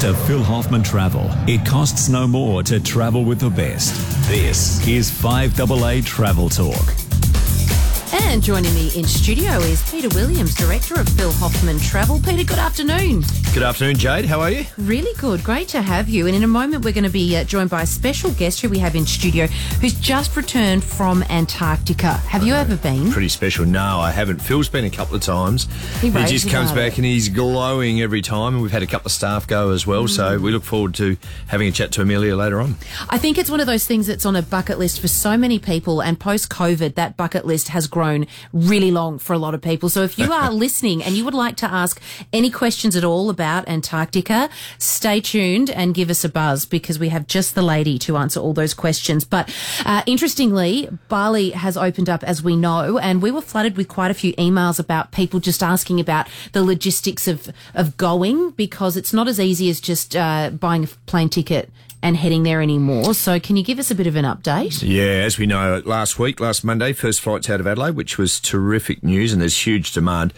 To Phil Hoffman Travel, it costs no more to travel with the best. This is 5AA Travel Talk. And joining me in studio is Peter Williams, Director of Phil Hoffman Travel. Peter, good afternoon. Good afternoon, Jade. How are you? Really good. Great to have you. And in a moment, we're going to be uh, joined by a special guest who we have in studio who's just returned from Antarctica. Have you ever been? Pretty special. No, I haven't. Phil's been a couple of times. He raves just comes back it. and he's glowing every time. And we've had a couple of staff go as well. Mm. So we look forward to having a chat to Amelia later on. I think it's one of those things that's on a bucket list for so many people. And post COVID, that bucket list has grown really long for a lot of people. So if you are listening and you would like to ask any questions at all about Antarctica, stay tuned and give us a buzz because we have just the lady to answer all those questions. But uh, interestingly, Bali has opened up, as we know, and we were flooded with quite a few emails about people just asking about the logistics of, of going because it's not as easy as just uh, buying a plane ticket and heading there anymore. So, can you give us a bit of an update? Yeah, as we know, last week, last Monday, first flights out of Adelaide, which was terrific news, and there's huge demand.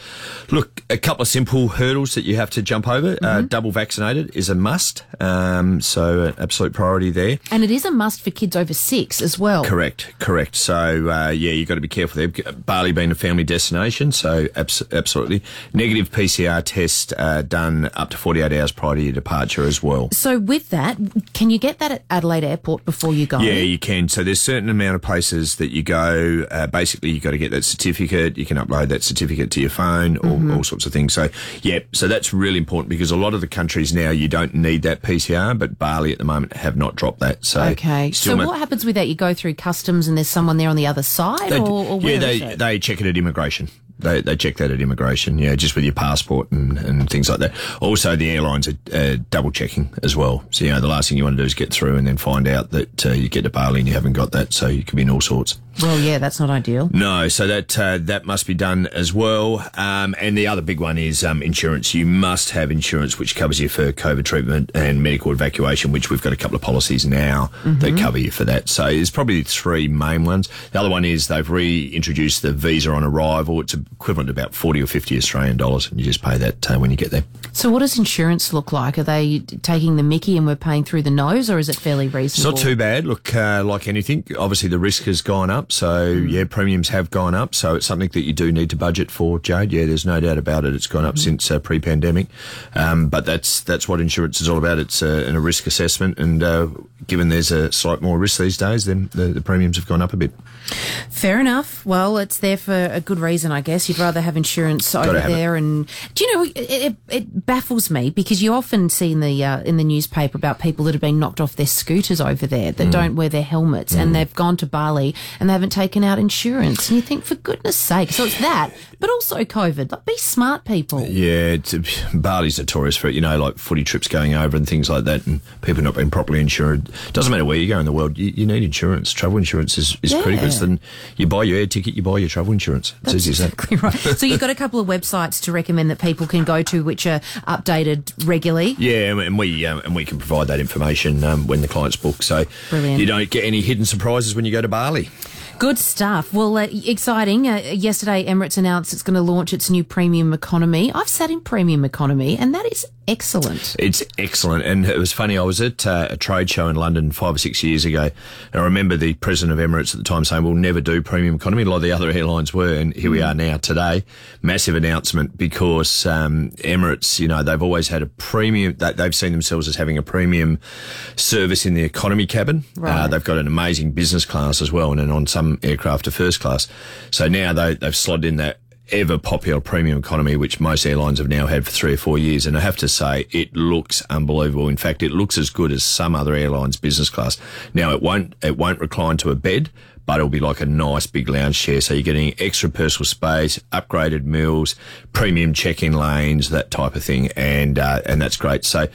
Look, a couple of simple hurdles that you have to jump over. Mm-hmm. Uh, double vaccinated is a must, um, so an absolute priority there. And it is a must for kids over six as well. Correct, correct. So uh, yeah, you've got to be careful there. Bali being a family destination, so abs- absolutely negative PCR test uh, done up to 48 hours prior to your departure as well. So, with that, can you get that at Adelaide Airport before you go? Yeah, you can. So there's certain amount of places that you go. Uh, basically, you've got to get that certificate. You can upload that certificate to your phone, all, all sorts of things. So yeah, so that's really important because a lot of the countries now you don't need that PCR, but Bali at the moment have not dropped that. So Okay. So, ma- what happens with that? You go through customs and there's someone there on the other side? They, or, or yeah, they they check it at immigration. They, they check that at immigration, yeah, just with your passport and, and things like that. Also, the airlines are uh, double checking as well. So, you know, the last thing you want to do is get through and then find out that uh, you get to Bali and you haven't got that. So you could be in all sorts. Well, yeah, that's not ideal. No, so that uh, that must be done as well. Um, and the other big one is um, insurance. You must have insurance which covers you for COVID treatment and medical evacuation, which we've got a couple of policies now that cover you for that. So there's probably three main ones. The other one is they've reintroduced the visa on arrival. It's equivalent to about 40 or 50 Australian dollars, and you just pay that uh, when you get there. So, what does insurance look like? Are they taking the mickey and we're paying through the nose, or is it fairly reasonable? It's not too bad. Look, uh, like anything, obviously the risk has gone up. So yeah, premiums have gone up. So it's something that you do need to budget for, Jade. Yeah, there's no doubt about it. It's gone up since uh, pre-pandemic. Um, but that's that's what insurance is all about. It's uh, a risk assessment, and uh, given there's a slight more risk these days, then the, the premiums have gone up a bit. Fair enough. Well, it's there for a good reason, I guess. You'd rather have insurance over have it. there. And do you know, it, it, it baffles me because you often see in the uh, in the newspaper about people that have been knocked off their scooters over there Mm. that don't wear their helmets and they've gone to Bali and they haven't taken out insurance. And you think, for goodness sake, so it's that, but also COVID. Like, be smart, people. Yeah, it's, Bali's notorious for it. You know, like footy trips going over and things like that, and people not being properly insured. Doesn't matter where you go in the world, you, you need insurance. Travel insurance is, is Yeah. critical. Then you buy your air ticket, you buy your travel insurance. It's easy as that. Exactly right. So you've got a couple of websites to recommend that people can go to, which are updated regularly. Yeah, and we um, and we can provide that information um, when the clients book, so Brilliant. you don't get any hidden surprises when you go to Bali. Good stuff. Well, uh, exciting. Uh, yesterday, Emirates announced it's going to launch its new premium economy. I've sat in premium economy, and that is excellent. It's excellent, and it was funny. I was at uh, a trade show in London five or six years ago, and I remember the president of Emirates at the time saying, "We'll never do premium economy." A lot of the other airlines were, and here we are now today. Massive announcement because um, Emirates, you know, they've always had a premium. They've seen themselves as having a premium service in the economy cabin. Uh, they've got an amazing business class as well, and then on some aircraft a first class. So now they, they've slotted in that ever popular premium economy, which most airlines have now had for three or four years. And I have to say, it looks unbelievable. In fact, it looks as good as some other airlines business class. Now, it won't, it won't recline to a bed, but it'll be like a nice big lounge chair. So you're getting extra personal space, upgraded meals, premium check-in lanes, that type of thing. And, uh, and that's great. So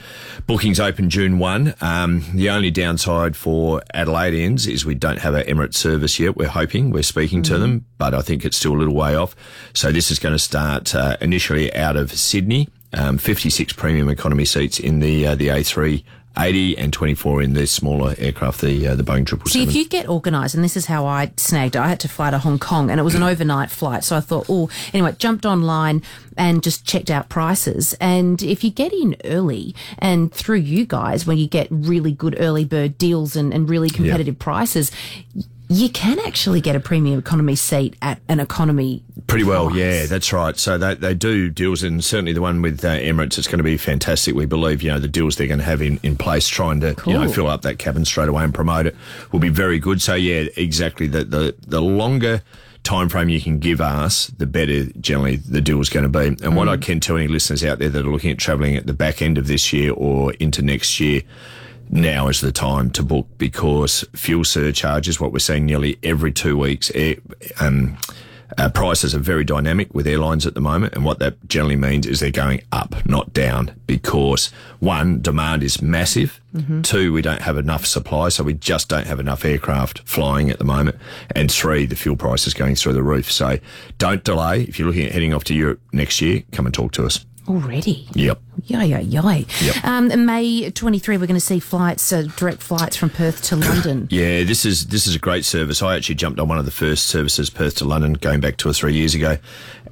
bookings open June 1. Um, the only downside for Adelaideans is we don't have an Emirates service yet. We're hoping, we're speaking to them, but I think it's still a little way off. So this is going to start, uh, initially out of Sydney, um, 56 premium economy seats in the, uh, the A3 80 and 24 in the smaller aircraft, the uh, the Boeing 777. See, if you get organised, and this is how I snagged it, I had to fly to Hong Kong and it was an overnight flight. So I thought, oh, anyway, jumped online and just checked out prices. And if you get in early and through you guys, when you get really good early bird deals and, and really competitive prices, you can actually get a premium economy seat at an economy. Pretty well, yeah, that's right. So they, they do deals, and certainly the one with uh, Emirates, it's going to be fantastic. We believe, you know, the deals they're going to have in, in place, trying to, you know, fill up that cabin straight away and promote it, will be very good. So yeah, exactly. The the, the longer time frame you can give us, the better generally the deal is going to be. And what I can tell any listeners out there that are looking at travelling at the back end of this year or into next year, now is the time to book because fuel surcharges, what we're seeing nearly every two weeks, air, um, uh, prices are very dynamic with airlines at the moment, and what that generally means is they're going up, not down, because one, demand is massive. Two, we don't have enough supply, so we just don't have enough aircraft flying at the moment. And three, the fuel price is going through the roof. So don't delay. If you're looking at heading off to Europe next year, come and talk to us. Already. Yep. Yay, yay, yay. Yep. Um, May 23, we're going to see flights, uh, direct flights from Perth to London. Yeah, this is this is a great service. I actually jumped on one of the first services, Perth to London, going back two or three years ago,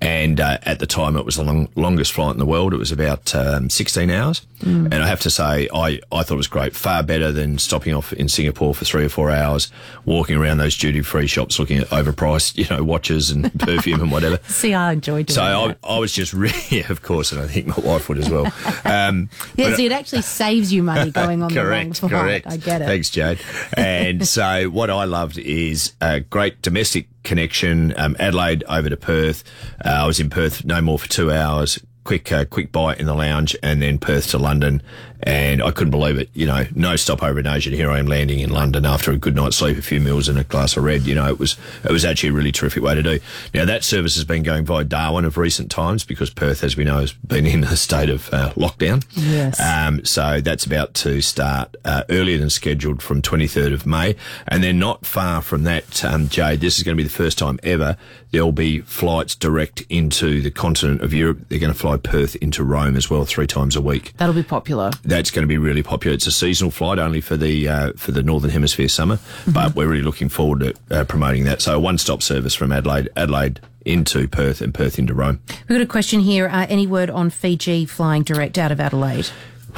and uh, at the time it was the long, longest flight in the world. It was about um, 16 hours, and I have to say I, I thought it was great, far better than stopping off in Singapore for three or four hours, walking around those duty free shops, looking at overpriced, you know, watches and perfume and whatever. See, I enjoyed doing So that. I, I was just really, yeah, of course, and I think my wife would as well. Um, yeah, see, it actually saves you money going on the long correct, flight. correct. I get it. Thanks, Jade. And so, what I loved is a great domestic connection. Um, Adelaide over to Perth. Uh, I was in Perth no more for two hours. Quick, uh, quick bite in the lounge, and then Perth to London. And I couldn't believe it. You know, no stopover in Asia. Here I am landing in London after a good night's sleep, a few meals, and a glass of red. You know, it was it was actually a really terrific way to do. Now that service has been going via Darwin of recent times because Perth, as we know, has been in a state of uh, lockdown. Yes. Um, so that's about to start uh, earlier than scheduled from 23rd of May. And then not far from that, um, Jade, this is going to be the first time ever there'll be flights direct into the continent of Europe. They're going to fly Perth into Rome as well three times a week. That'll be popular. That's going to be really popular. It's a seasonal flight only for the uh, for the northern hemisphere summer, but we're really looking forward to uh, promoting that. So a one-stop service from Adelaide, Adelaide into Perth, and Perth into Rome. We've got a question here. Uh, any word on Fiji flying direct out of Adelaide?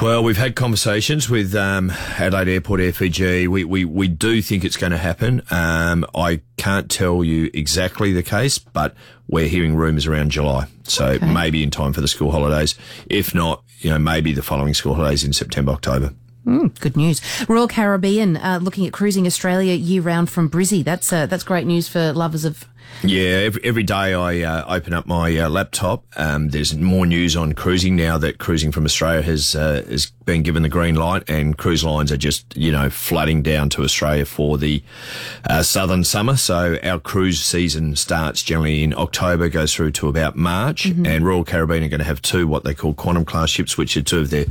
Well, we've had conversations with um, Adelaide Airport FEG. We, we, we do think it's going to happen. Um, I can't tell you exactly the case, but we're hearing rumours around July. So Okay. maybe in time for the school holidays. If not, you know, maybe the following school holidays in September, October. Good news. Royal Caribbean uh, looking at cruising Australia year round from Brizzy. That's uh, that's great news for lovers of. Yeah, every, every day I uh, open up my uh, laptop. Um, there's more news on cruising now that cruising from Australia has uh, has been given the green light, and cruise lines are just you know flooding down to Australia for the uh, southern summer. So our cruise season starts generally in October, goes through to about March, and Royal Caribbean are going to have two what they call quantum class ships, which are two of their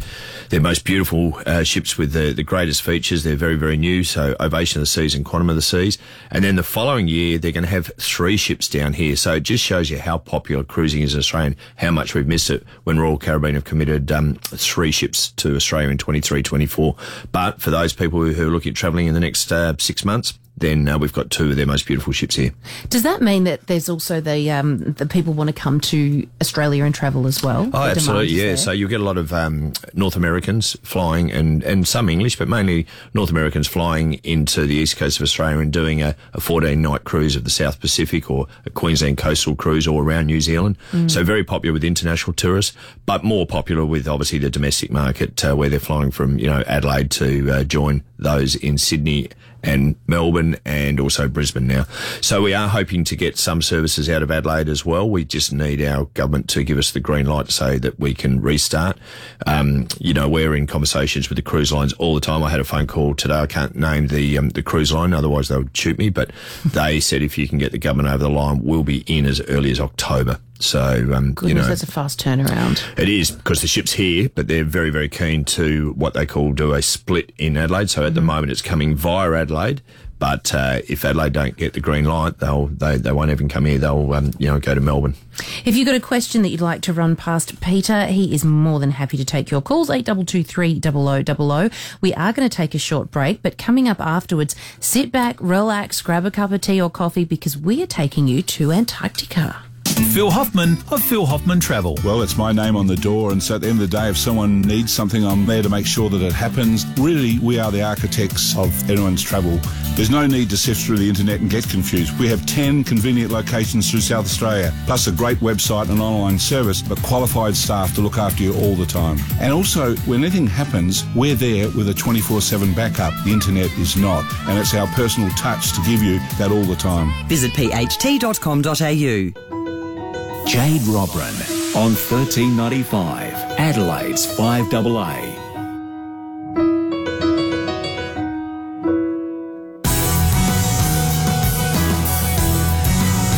their most beautiful uh, ships with the the greatest features. They're very very new, so Ovation of the Seas and Quantum of the Seas, and then the following year they're going to have three ships down here. So it just shows you how popular cruising is in Australia how much we've missed it when Royal Caribbean have committed um, three ships to Australia in 23, 24. But for those people who are looking at travelling in the next uh, six months, then uh, we've got two of their most beautiful ships here. Does that mean that there's also the um, the people want to come to Australia and travel as well? Oh, absolutely, yeah. there? So you get a lot of um, North Americans flying, and, and some English, but mainly North Americans flying into the east coast of Australia and doing a, a 14 night cruise of the South Pacific or a Queensland coastal cruise all around New Zealand. So very popular with international tourists, but more popular with obviously the domestic market uh, where they're flying from you know Adelaide to uh, join those in Sydney and Melbourne and also Brisbane now. So we are hoping to get some services out of Adelaide as well. We just need our government to give us the green light to say that we can restart. Um, you know, we're in conversations with the cruise lines all the time. I had a phone call today. I can't name the um, the cruise line, otherwise they would shoot me. But they said if you can get the government over the line, we'll be in as early as October. So um, Goodness, you know, that's a fast turnaround. it is because the ship's here, but they're very, very keen to what they call do a split in Adelaide. So at the moment it's coming via Adelaide, But uh, if Adelaide don't get the green light, they'll they, they won't even come here. They'll um, you know go to Melbourne. If you've got a question that you'd like to run past Peter, he is more than happy to take your calls. Eight double two three double o double o. We are going to take a short break, but coming up afterwards, sit back, relax, grab a cup of tea or coffee because we are taking you to Antarctica. Phil Hoffman of Phil Hoffman Travel. Well, it's my name on the door, and so at the end of the day, if someone needs something, I'm there to make sure that it happens. Really, we are the architects of anyone's travel. There's no need to sift through the internet and get confused. We have 10 convenient locations through South Australia, plus a great website and online service, but qualified staff to look after you all the time. And also, when anything happens, we're there with a 24 7 backup. The internet is not, and it's our personal touch to give you that all the time. Visit pht.com.au. Jade Robran on 1395, Adelaide's 5AA.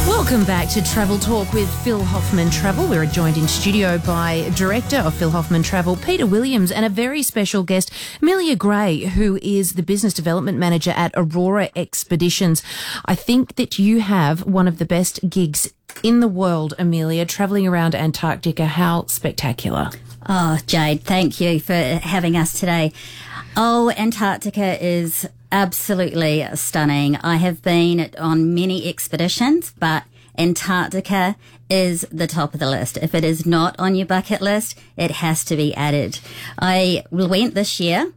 Welcome back to Travel Talk with Phil Hoffman Travel. We're joined in studio by Director of Phil Hoffman Travel, Peter Williams, and a very special guest, Amelia Gray, who is the Business Development Manager at Aurora Expeditions. I think that you have one of the best gigs in the world, Amelia, traveling around Antarctica. How spectacular! Oh, Jade, thank you for having us today. Oh, Antarctica is absolutely stunning. I have been on many expeditions, but Antarctica is the top of the list. If it is not on your bucket list, it has to be added. I went this year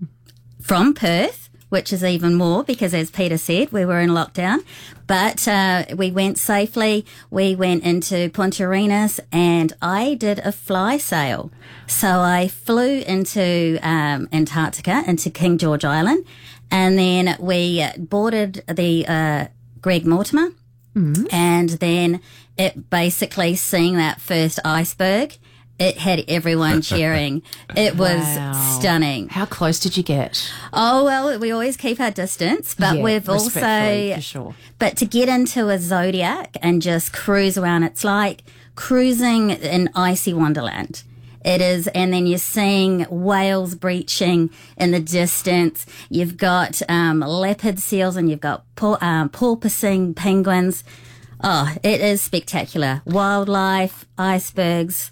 from Perth, which is even more because, as Peter said, we were in lockdown. But uh, we went safely. We went into Punta Arenas and I did a fly sail. So I flew into um, Antarctica, into King George Island, and then we boarded the uh, Greg Mortimer and then it basically seeing that first iceberg, it had everyone cheering. It was Wow. stunning. How close did you get? Oh well, we always keep our distance, but Yeah, we've respectfully, also for sure. but to get into a zodiac and just cruise around, it's like cruising in icy wonderland. It is, and then you're seeing whales breaching in the distance. You've got um, leopard seals, and you've got por- um, porpoising penguins. Oh, it is spectacular. Wildlife, icebergs,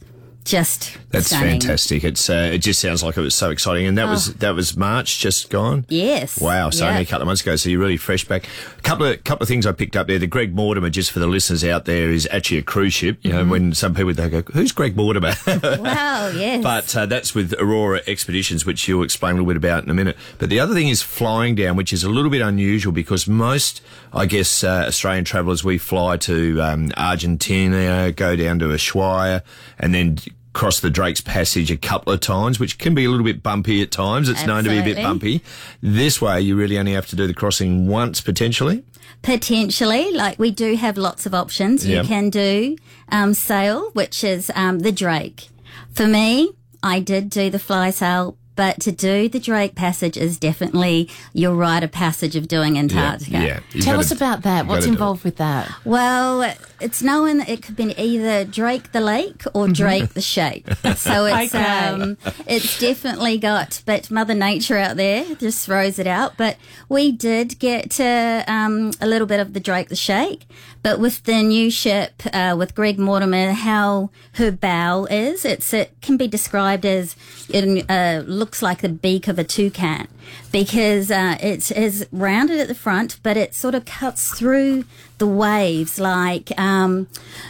just That's stunning. fantastic. It's uh, it just sounds like it was so exciting, and that was that was March just gone. Yes. Wow, so Yeah. only a couple of months ago, so you're really fresh back. A couple of couple of things I picked up there. The Greg Mortimer, just for the listeners out there, is actually a cruise ship. You know, when some people they go, "Who's Greg Mortimer?" Wow, yes. But uh, that's with Aurora Expeditions, which you'll explain a little bit about in a minute. But the other thing is flying down, which is a little bit unusual because most, I guess, uh, Australian travellers, we fly to um, Argentina, go down to Ushuaia, and then cross the Drake's Passage a couple of times, which can be a little bit bumpy at times. It's known to be a bit bumpy. This way, you really only have to do the crossing once, potentially. Potentially, like we do have lots of options. Yeah. You can do um, sail, which is um, the Drake. For me, I did do the fly sail, but to do the Drake passage is definitely your rite of passage of doing Antarctica. You've Tell gotta- us about that. you've What's gotta do it. involved with that? Well, it's known that it could be either Drake the lake or Drake the shake. So it's Okay. um, it's definitely got, but Mother Nature out there just throws it out. But we did get to um, a little bit of the Drake the shake. But with the new ship, uh, with Greg Mortimer, how her bow is, it's it can be described as it uh, looks like the beak of a toucan because uh, it is rounded at the front, but it sort of cuts through the waves like um,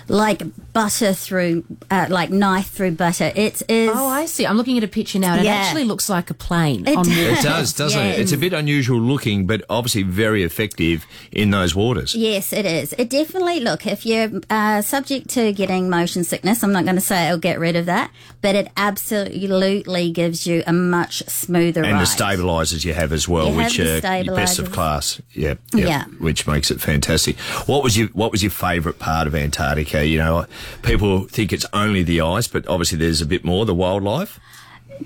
like butter through uh, like knife through butter. It is. Oh, I see. I'm looking at a picture now, and it actually looks like a plane It on does. It does, doesn't it? It's a bit unusual looking, but obviously very effective in those waters. Yes, it is. It definitely look if you're uh, subject to getting motion sickness. I'm not going to say it'll get rid of that, but it absolutely gives you a much smoother and ride. the stabilizers you have as well, You have which the are your best of class. Yeah, yeah, Yeah. which makes it fantastic. What was your What was your favourite part of Antarctica? You know, people think it's only the ice, but obviously there's a bit more the wildlife.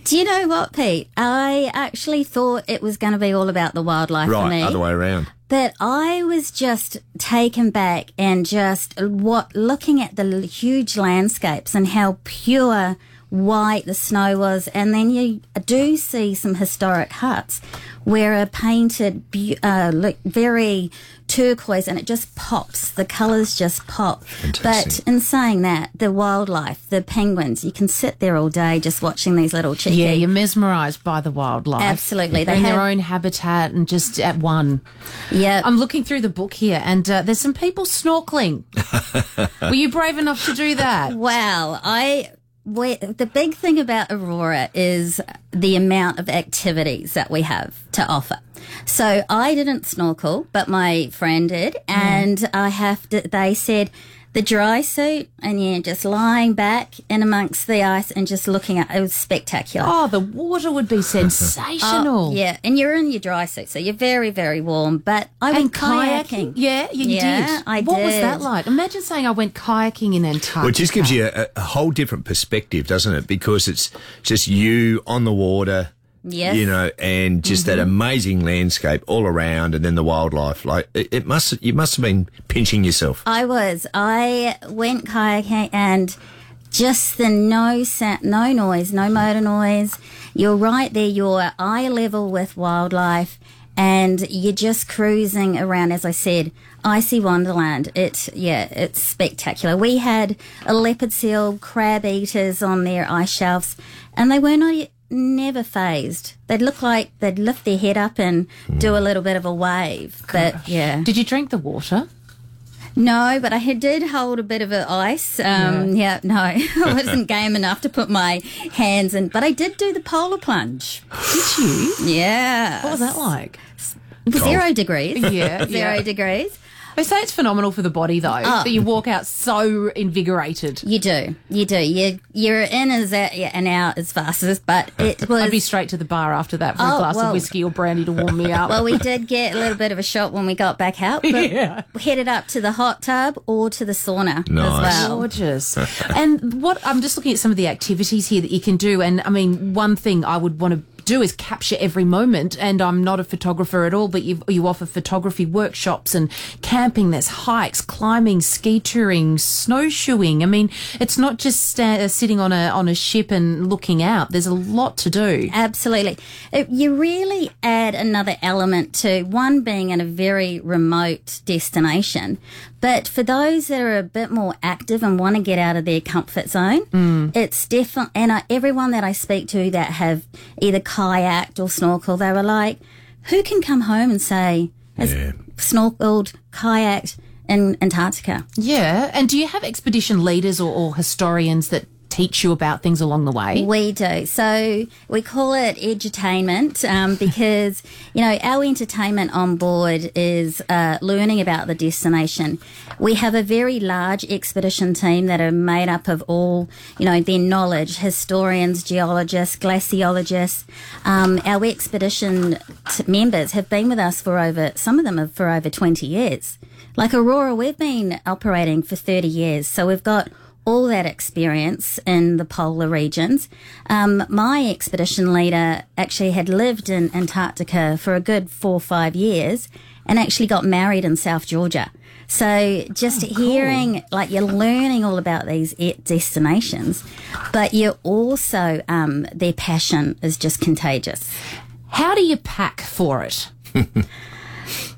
Do you know what, Pete? I actually thought it was going to be all about the wildlife for Right, me. other way around. But I was just taken back and just what looking at the huge landscapes and how pure white the snow was, and then you do see some historic huts where are painted uh, look very turquoise, and it just pops. The colours just pop. But in saying that, the wildlife, the penguins, you can sit there all day just watching these little chickies. Yeah, you're mesmerised by the wildlife. Absolutely. They're They in their own habitat and just at one. yeah. I'm looking through the book here and uh, there's some people snorkeling. Were you brave enough to do that? Well, I we, the big thing about Aurora is the amount of activities that we have to offer. So I didn't snorkel, but my friend did, and I have to. They said the dry suit, and yeah, just lying back in amongst the ice and just looking at it was spectacular. Oh, the water would be oh, sensational. Oh, yeah, and you're in your dry suit, so you're very, very warm. But I And went kayaking. kayaking. Yeah, you Yeah, did. I what was that like? Imagine saying I went kayaking in Antarctica. Well, it just gives you a, a whole different perspective, doesn't it? Because it's just you on the water, Yes. you know, and just that mm-hmm. amazing landscape all around, and then the wildlife. Like it, it must, you must have been pinching yourself. I was. I went kayaking and just the no sound, no noise, no motor noise. You're right there. You're eye level with wildlife, and you're just cruising around. As I said, icy wonderland. It yeah, it's spectacular. We had a leopard seal, crab eaters on their ice shelves, and they were not. Never fazed. They'd look like they'd lift their head up and do a little bit of a wave. But yeah, Did you drink the water? no, but I did hold a bit of a ice. Um, yeah. no, I wasn't game enough to put my hands in, but I did do the polar plunge. Did you? Yeah. What was that like? Zero degrees. Yeah, Zero yeah. degrees. They say it's phenomenal for the body, though, ah. Oh. that you walk out so invigorated. You do. You do. You, you're in as out, and out as fast as, but it was. I'd be straight to the bar after that for a Oh, glass well- of whiskey or brandy to warm me up. well, we did get a little bit of a shot when we got back out, but Yeah. headed up to the hot tub or to the sauna Nice. as well. Gorgeous. and what I'm just looking at some of the activities here that you can do. And I mean, one thing I would want to do is capture every moment. And I'm not a photographer at all, but you you offer photography workshops and camping. There's hikes, climbing, ski touring, snowshoeing. I mean, it's not just sta- uh, sitting on a on a ship and looking out. There's a lot to do. Absolutely. It, you really add another element to one being in a very remote destination. But for those that are a bit more active and want to get out of their comfort zone, it's definitely, and I, everyone that I speak to that have either kayaked or snorkeled, they were like, who can come home and say, has Yeah. snorkeled, kayaked in Antarctica? Yeah. And do you have expedition leaders or, or historians that teach you about things along the way? We do. So we call it edutainment um, because, you know, our entertainment on board is uh, learning about the destination. We have a very large expedition team that are made up of all, you know, their knowledge, historians, geologists, glaciologists. Um, our expedition t- members have been with us for over, some of them for over 20 years. Like Aurora, we've been operating for 30 years. So we've got all that experience in the polar regions. Um, my expedition leader actually had lived in Antarctica for a good four or five years and actually got married in South Georgia. So just hearing, like you're learning all about these destinations, but you're also, um, their passion is just contagious. How do you pack for it?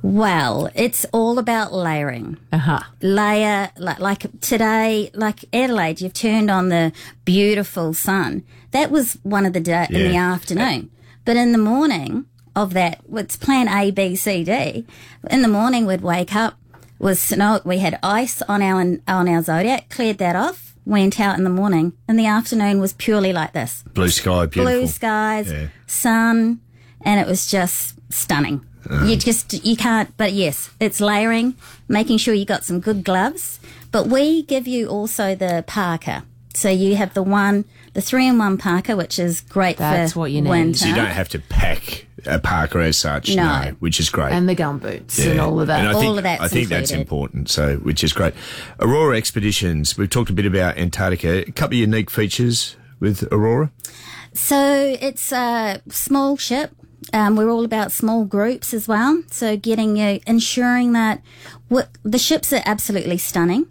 Well, it's all about layering. Uh huh. layer like, like today like adelaide you've turned on the beautiful sun that was one of the day in the afternoon but in the morning of that it's plan a b c d in the morning we'd wake up was snow we had ice on our on our zodiac cleared that off went out in the morning and the afternoon was purely like this Blue sky, beautiful. blue skies, Yeah. sun, and it was just stunning. You uh. just you can't. But yes, it's layering, making sure you got some good gloves. But we give you also the parka, so you have the one, the three in one parka, which is great That's for what you need. winter. So you don't have to pack a parka as such, No. no, which is great. And the gum boots and all of that. And I All think, of that's I think that's included. important. So, which is great. Aurora Expeditions. We've talked a bit about Antarctica. A couple of unique features with Aurora. So it's a small ship. Um, we're all about small groups as well. So getting you, ensuring that what, the ships are absolutely stunning,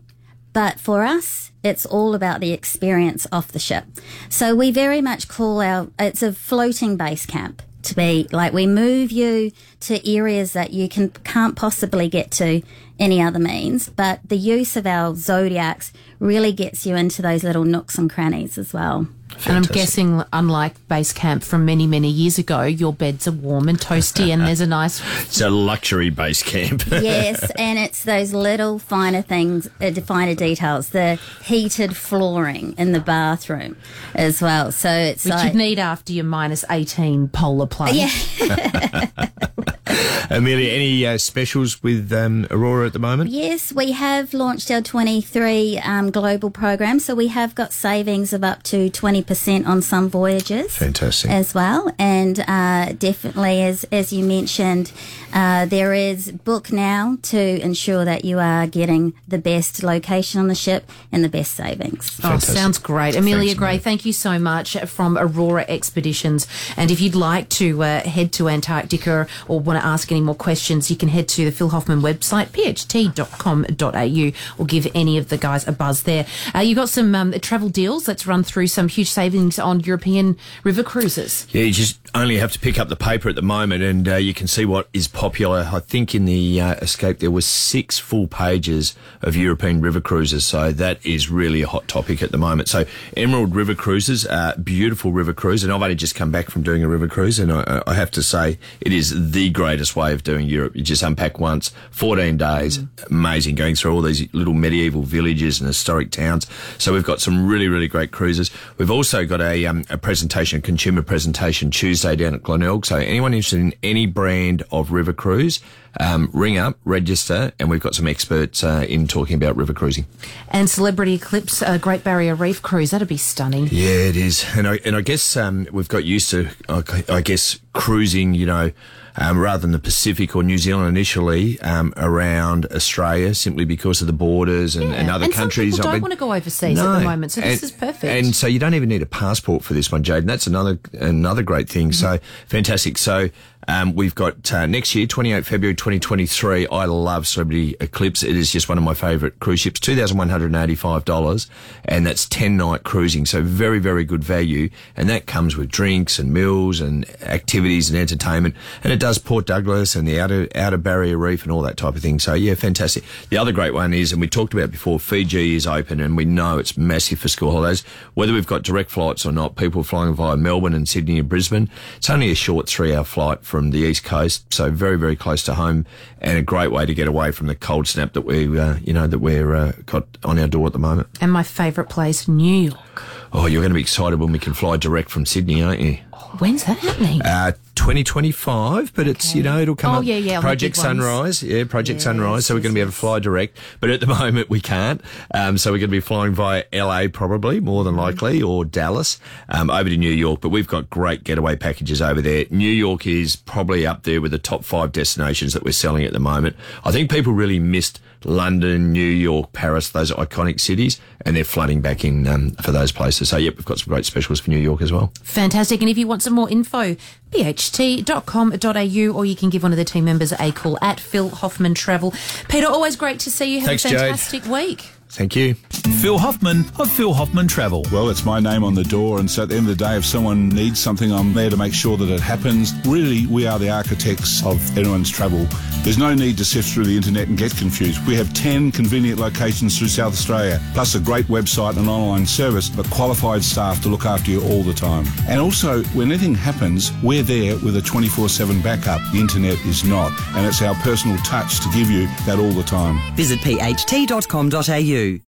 But for us, it's all about the experience off the ship. So we very much call our, it's a floating base camp to be like we move you to areas that you can can't possibly get to any other means but the use of our zodiacs really gets you into those little nooks and crannies as well And I'm guessing, unlike base camp from many, many years ago, your beds are warm and toasty, and there's a nice. It's a luxury base camp. yes and it's those little finer things uh, finer details the heated flooring in the bathroom as well so it's Which like you'd need after your minus 18 polar plunge. yeah Amelia, any uh, specials with um, Aurora at the moment? Yes, we have launched our 23 um, global program. So we have got savings of up to 20% on some voyages. Fantastic. As well. And uh, definitely, as, as you mentioned, uh, there is book now to ensure that you are getting the best location on the ship and the best savings. Oh, sounds great. Amelia Thanks, Gray, Amelia. thank you so much from Aurora Expeditions. And if you'd like to uh, head to Antarctica or want to ask any more questions, you can head to the Phil Hoffman website, pht.com.au, or give any of the guys a buzz there. Uh, you got some um, travel deals. Let's run through some huge savings on European river cruises. Yeah, you just only have to pick up the paper at the moment, and uh, you can see what is popular. I think in the uh, Escape there was six full pages of European river cruises, so that is really a hot topic at the moment. So Emerald River Cruises, uh, beautiful river cruise, and I've only just come back from doing a river cruise, and I, I have to say it is the greatest way of doing Europe. You just unpack once, fourteen days, amazing, going through all these little medieval villages and historic towns. So we've got some really, really great cruises. We've also got a, um, a presentation, a consumer presentation Tuesday down at Glenelg. So anyone interested in any brand of river cruise, um, ring up, register, and we've got some experts uh, in talking about river cruising. And Celebrity Eclipse, uh, Great Barrier Reef cruise. That'd be stunning. Yeah, it is, and I and I guess um, we've got used to, I I guess, cruising. You know. Um, rather than the Pacific or New Zealand initially, um, around Australia, simply because of the borders and, and other and some countries. people I've don't been- want to go overseas at the moment, so this is perfect. And so you don't even need a passport for this one, Jade. And that's another another great thing. So fantastic. So um, we've got uh, next year, 28 February 2023. I love Celebrity Eclipse. It is just one of my favourite cruise ships. Two thousand one hundred eighty five dollars, and that's ten night cruising. So very very good value, and that comes with drinks and meals and activities and entertainment. And it does Port Douglas and the outer outer Barrier Reef and all that type of thing. So yeah, fantastic. The other great one is, and we talked about before, Fiji is open, and we know it's massive for school holidays. Whether we've got direct flights or not, people flying via Melbourne and Sydney and Brisbane. It's only a short three hour flight from the east coast, so very very close to home, and a great way to get away from the cold snap that we uh, you know that we're uh, got on our door at the moment. and my favourite place, New York. Oh, you're going to be excited when we can fly direct from Sydney, aren't you? When's that happening? Uh, 2025, but it's, you know, it'll come Oh, up. yeah, yeah, Project ones. Sunrise. Yeah, Project Sunrise. So we're going to be able to fly direct, but at the moment we can't. Um, so we're going to be flying via LA probably, more than likely, or Dallas, um, over to New York. But we've got great getaway packages over there. New York is probably up there with the top five destinations that we're selling at the moment. I think people really missed London, New York, Paris, those iconic cities, and they're flooding back in um, for those places. So, yep, we've got some great specials for New York as well. Fantastic. And if you want some more info, pht.com.au, or you can give one of the team members a call at Phil Hoffman Travel. Peter, always great to see you. Have Thanks, a Jade. fantastic week. Thank you. Phil Hoffman of Phil Hoffman Travel. Well, it's my name on the door, and so at the end of the day, if someone needs something, I'm there to make sure that it happens. Really, we are the architects of anyone's travel. There's no need to sift through the internet and get confused. We have 10 convenient locations through South Australia, plus a great website and online service, but qualified staff to look after you all the time. And also, when anything happens, we're there with a 24 7 backup. The internet is not, and it's our personal touch to give you that all the time. Visit pht.com.au do